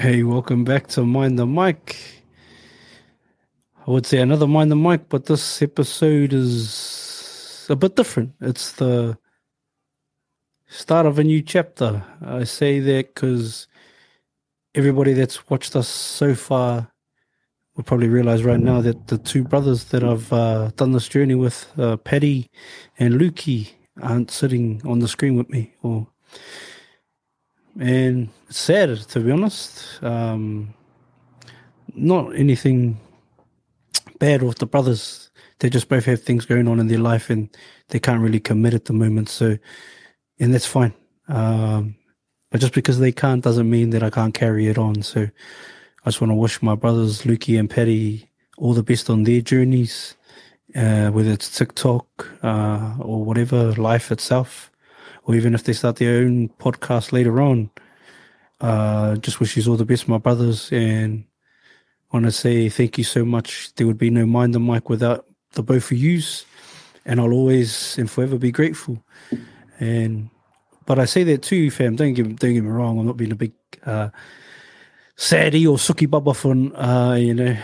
Hey, welcome back to Mind the Mic. I would say another Mind the Mic, but this episode is a bit different. It's the start of a new chapter. I say that because everybody that's watched us so far will probably realize right now that the two brothers that I've uh, done this journey with, uh, Paddy and Lukey, aren't sitting on the screen with me or and it's sad to be honest. Um, not anything bad with the brothers. They just both have things going on in their life and they can't really commit at the moment. So, and that's fine. Um, but just because they can't doesn't mean that I can't carry it on. So, I just want to wish my brothers Lukey and Paddy all the best on their journeys, uh, whether it's TikTok uh, or whatever, life itself or even if they start their own podcast later on. Uh, just wish you all the best, my brothers, and want to say thank you so much. There would be no Mind the Mic without the both of yous, and I'll always and forever be grateful. And but I say that too, fam. Don't get don't get me wrong. I'm not being a big uh, saddy or suki baba for uh, you know.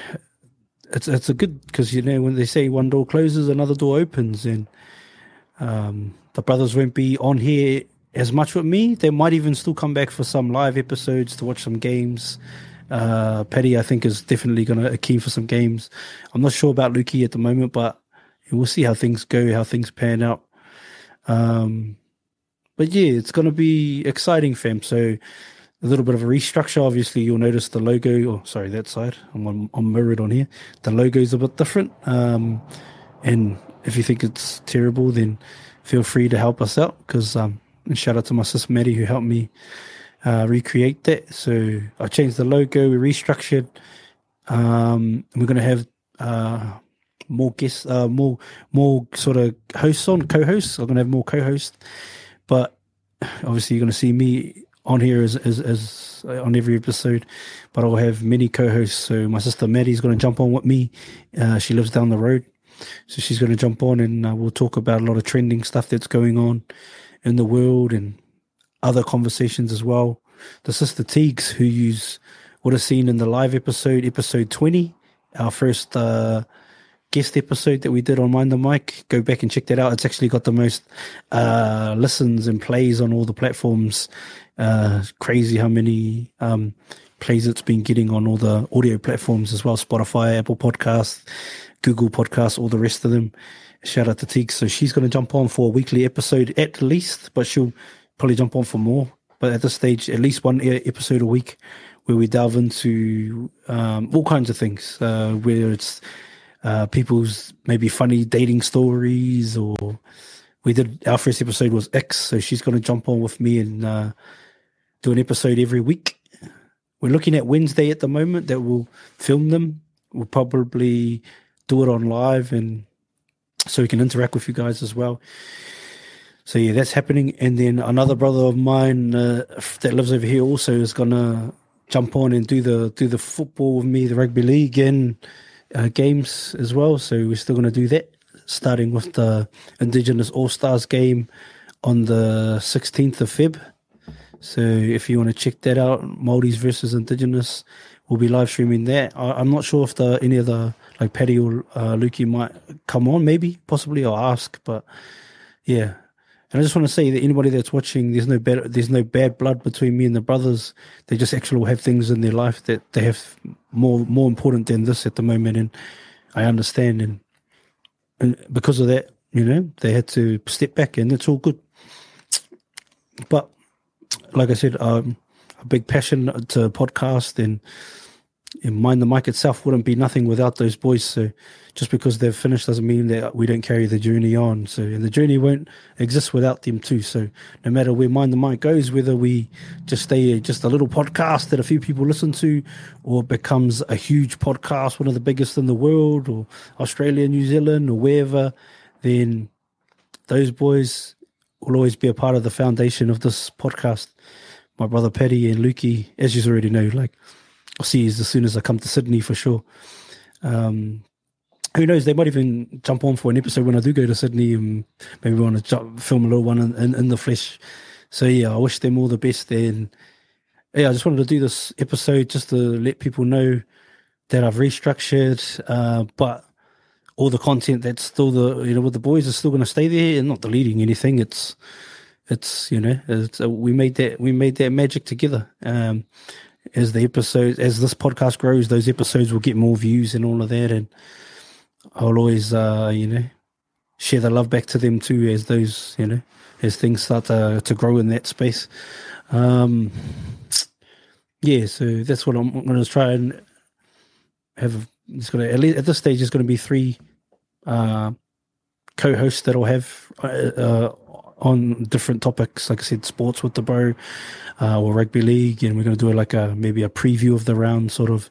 It's it's a good because you know when they say one door closes, another door opens, and um, the brothers won't be on here as much with me. They might even still come back for some live episodes to watch some games. Uh, Paddy, I think, is definitely going to keen for some games. I'm not sure about Lukey at the moment, but we'll see how things go, how things pan out. Um, but yeah, it's going to be exciting, fam. So a little bit of a restructure. Obviously, you'll notice the logo. Oh, sorry, that side. I'm I'm mirrored on here. The logo's a bit different. Um, and if you think it's terrible, then feel free to help us out because um, and shout out to my sister Maddie who helped me uh, recreate that. So I changed the logo, we restructured. Um, we're gonna have uh, more guests, uh, more more sort of hosts on co-hosts. I'm gonna have more co-hosts, but obviously you're gonna see me on here as, as, as on every episode, but I'll have many co-hosts. So my sister Maddie's going to jump on with me. Uh, she lives down the road, so she's going to jump on and uh, we'll talk about a lot of trending stuff that's going on in the world and other conversations as well. The sister Teagues, who you would have seen in the live episode, episode 20, our first uh, guest episode that we did on Mind the Mic. Go back and check that out. It's actually got the most uh, listens and plays on all the platforms. Uh, crazy how many um, plays it's been getting on all the audio platforms as well Spotify, Apple Podcasts, Google Podcasts, all the rest of them. Shout out to Teague. So she's going to jump on for a weekly episode at least, but she'll probably jump on for more. But at this stage, at least one episode a week where we delve into um, all kinds of things, uh, whether it's uh, people's maybe funny dating stories or we did our first episode was X, so she's going to jump on with me and uh, do an episode every week. We're looking at Wednesday at the moment that we'll film them. We'll probably do it on live and so we can interact with you guys as well. So yeah, that's happening. And then another brother of mine uh, that lives over here also is gonna jump on and do the do the football with me, the rugby league and uh, games as well. So we're still gonna do that, starting with the Indigenous All Stars game on the 16th of Feb. So if you want to check that out, Maldives versus Indigenous, we'll be live streaming that. I, am not sure if the any of the like Paddy or uh, Lukey might come on, maybe, possibly, or ask. But yeah, and I just want to say that anybody that's watching, there's no bad, there's no bad blood between me and the brothers. They just actually have things in their life that they have more more important than this at the moment, and I understand. And, and because of that, you know, they had to step back, and it's all good. But like I said, um, a big passion to podcast and mind the mic itself wouldn't be nothing without those boys. So just because they've finished doesn't mean that we don't carry the journey on. So and the journey won't exist without them too. So no matter where mind the mic goes, whether we just stay just a little podcast that a few people listen to, or becomes a huge podcast, one of the biggest in the world, or Australia, New Zealand, or wherever, then those boys will always be a part of the foundation of this podcast. My brother Paddy and Lukey, as you already know, like I'll see you as soon as I come to Sydney for sure. Um, who knows? They might even jump on for an episode when I do go to Sydney and maybe want to film a little one in, in, in, the flesh. So yeah, I wish them all the best and yeah, I just wanted to do this episode just to let people know that I've restructured, uh, but all the content that's still the you know with the boys is still going to stay there and not deleting anything. It's it's you know it's, uh, we made that we made that magic together. Um, as the episodes as this podcast grows, those episodes will get more views and all of that, and I'll always uh, you know share the love back to them too as those you know as things start to to grow in that space. Um, yeah, so that's what I'm, I'm going to try and have. It's going to at least at this stage. It's going to be three uh, co-hosts that will have uh, uh, on different topics. Like I said, sports with the bro, uh, or rugby league, and we're going to do like a maybe a preview of the round, sort of,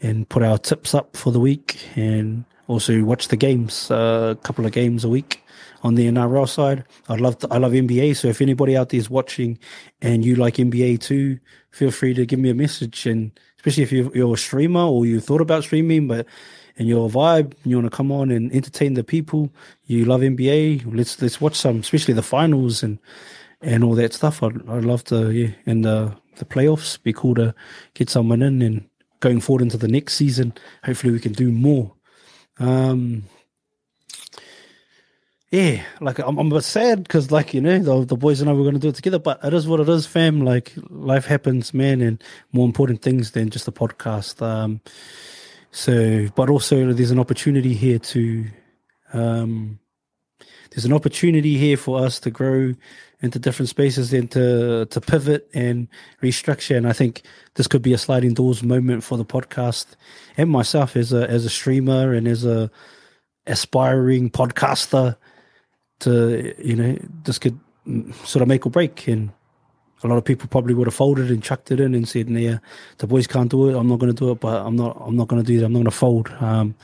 and put our tips up for the week, and also watch the games, uh, a couple of games a week on the NRL side. I love I love NBA, so if anybody out there is watching and you like NBA too, feel free to give me a message. And especially if you're, you're a streamer or you thought about streaming, but and your vibe, you want to come on and entertain the people. You love NBA. Let's let's watch some, especially the finals and and all that stuff. I'd, I'd love to, yeah, and the the playoffs. Be cool to get someone in and going forward into the next season. Hopefully, we can do more. Um, yeah, like I'm, I'm a bit sad because, like you know, the, the boys and I were going to do it together, but it is what it is, fam. Like life happens, man, and more important things than just a podcast. Um, so, but also there's an opportunity here to, um, there's an opportunity here for us to grow into different spaces and to to pivot and restructure. And I think this could be a sliding doors moment for the podcast and myself as a as a streamer and as a aspiring podcaster to you know this could sort of make or break. And a lot of people probably would have folded and chucked it in and said yeah the boys can't do it. I'm not going to do it but i'm not i'm not going to do that. I'm not going to fold. Um,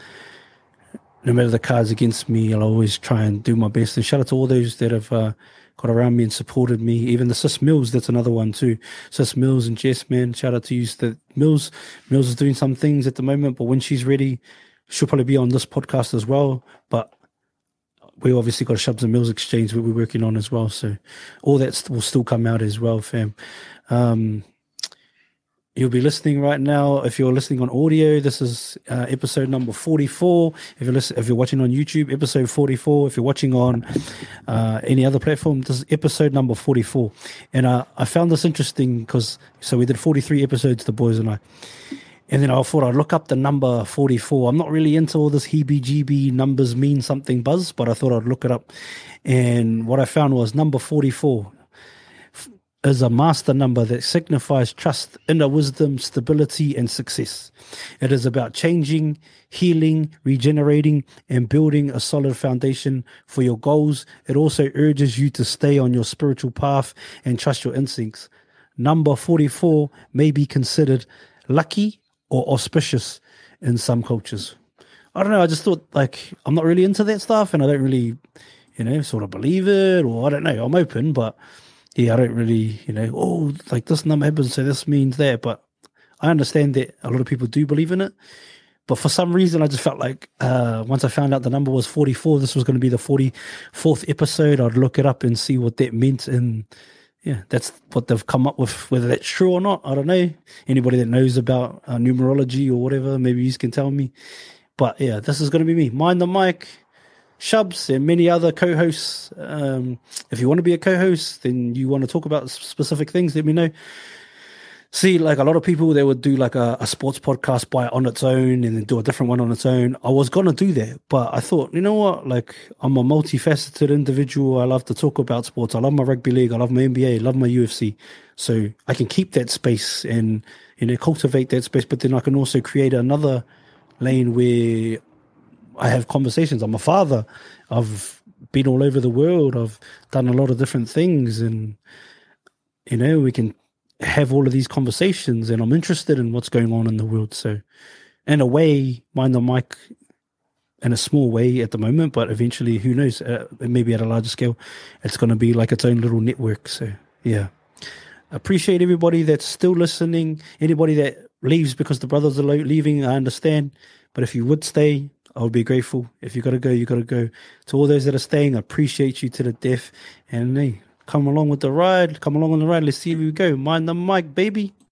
no matter the cards against me i'll always try and do my best. And shout out to all those that have uh, got around me and supported me. Even the sis mills that's another one too. Sis mills and jess man shout out to you. That mills mills is doing some things at the moment but when she's ready she'll probably be on this podcast as well. But we obviously got a Shubz and Mills exchange that we're working on as well. So all that will still come out as well, fam. Um, you'll be listening right now. If you're listening on audio, this is uh, episode number 44. If you're listening, if you're watching on YouTube, episode 44. If you're watching on uh, any other platform, this is episode number 44. And uh, I found this interesting because so we did 43 episodes, the boys and I. And then I thought I'd look up the number 44. I'm not really into all this heebie jeebie numbers mean something buzz, but I thought I'd look it up. And what I found was number 44 is a master number that signifies trust, inner wisdom, stability, and success. It is about changing, healing, regenerating, and building a solid foundation for your goals. It also urges you to stay on your spiritual path and trust your instincts. Number 44 may be considered lucky or auspicious in some cultures. I don't know. I just thought like I'm not really into that stuff, and I don't really, you know, sort of believe it, or I don't know. I'm open, but yeah, I don't really, you know, oh, like this number happens, so this means that. But I understand that a lot of people do believe in it. But for some reason, I just felt like uh, once I found out the number was 44, this was going to be the 44th episode. I'd look it up and see what that meant And yeah, that's what they've come up with. Whether that's true or not, I don't know. Anybody that knows about uh, numerology or whatever, maybe you can tell me. But yeah, this is going to be me. Mind the mic, Shubz, and many other co-hosts. Um, if you want to be a co-host, then you want to talk about specific things, let me know. See like a lot of people they would do like a, a, sports podcast by on its own and then do a different one on its own. I was gonna do that but i thought you know what? Like i'm a multifaceted individual. I love to talk about sports. I love my rugby league. I love my nba i love my ufc so i can keep that space and you know cultivate that space but then i can also create another lane where i have conversations i'm a father i've been all over the world i've done a lot of different things and you know we can have all of these conversations and I'm interested in what's going on in the world. So, in a way, mind the mic in a small way at the moment, but eventually, who knows? Uh, maybe at a larger scale, it's going to be like its own little network. So, yeah. Appreciate everybody that's still listening. Anybody that leaves because the brothers are leaving, I understand. But if you would stay, I would be grateful. If you got to go, you got to go. To all those that are staying, I appreciate you to the death. And hey, Come along with the ride. Come along on the ride. Let's see where we go. Mind the mic, baby.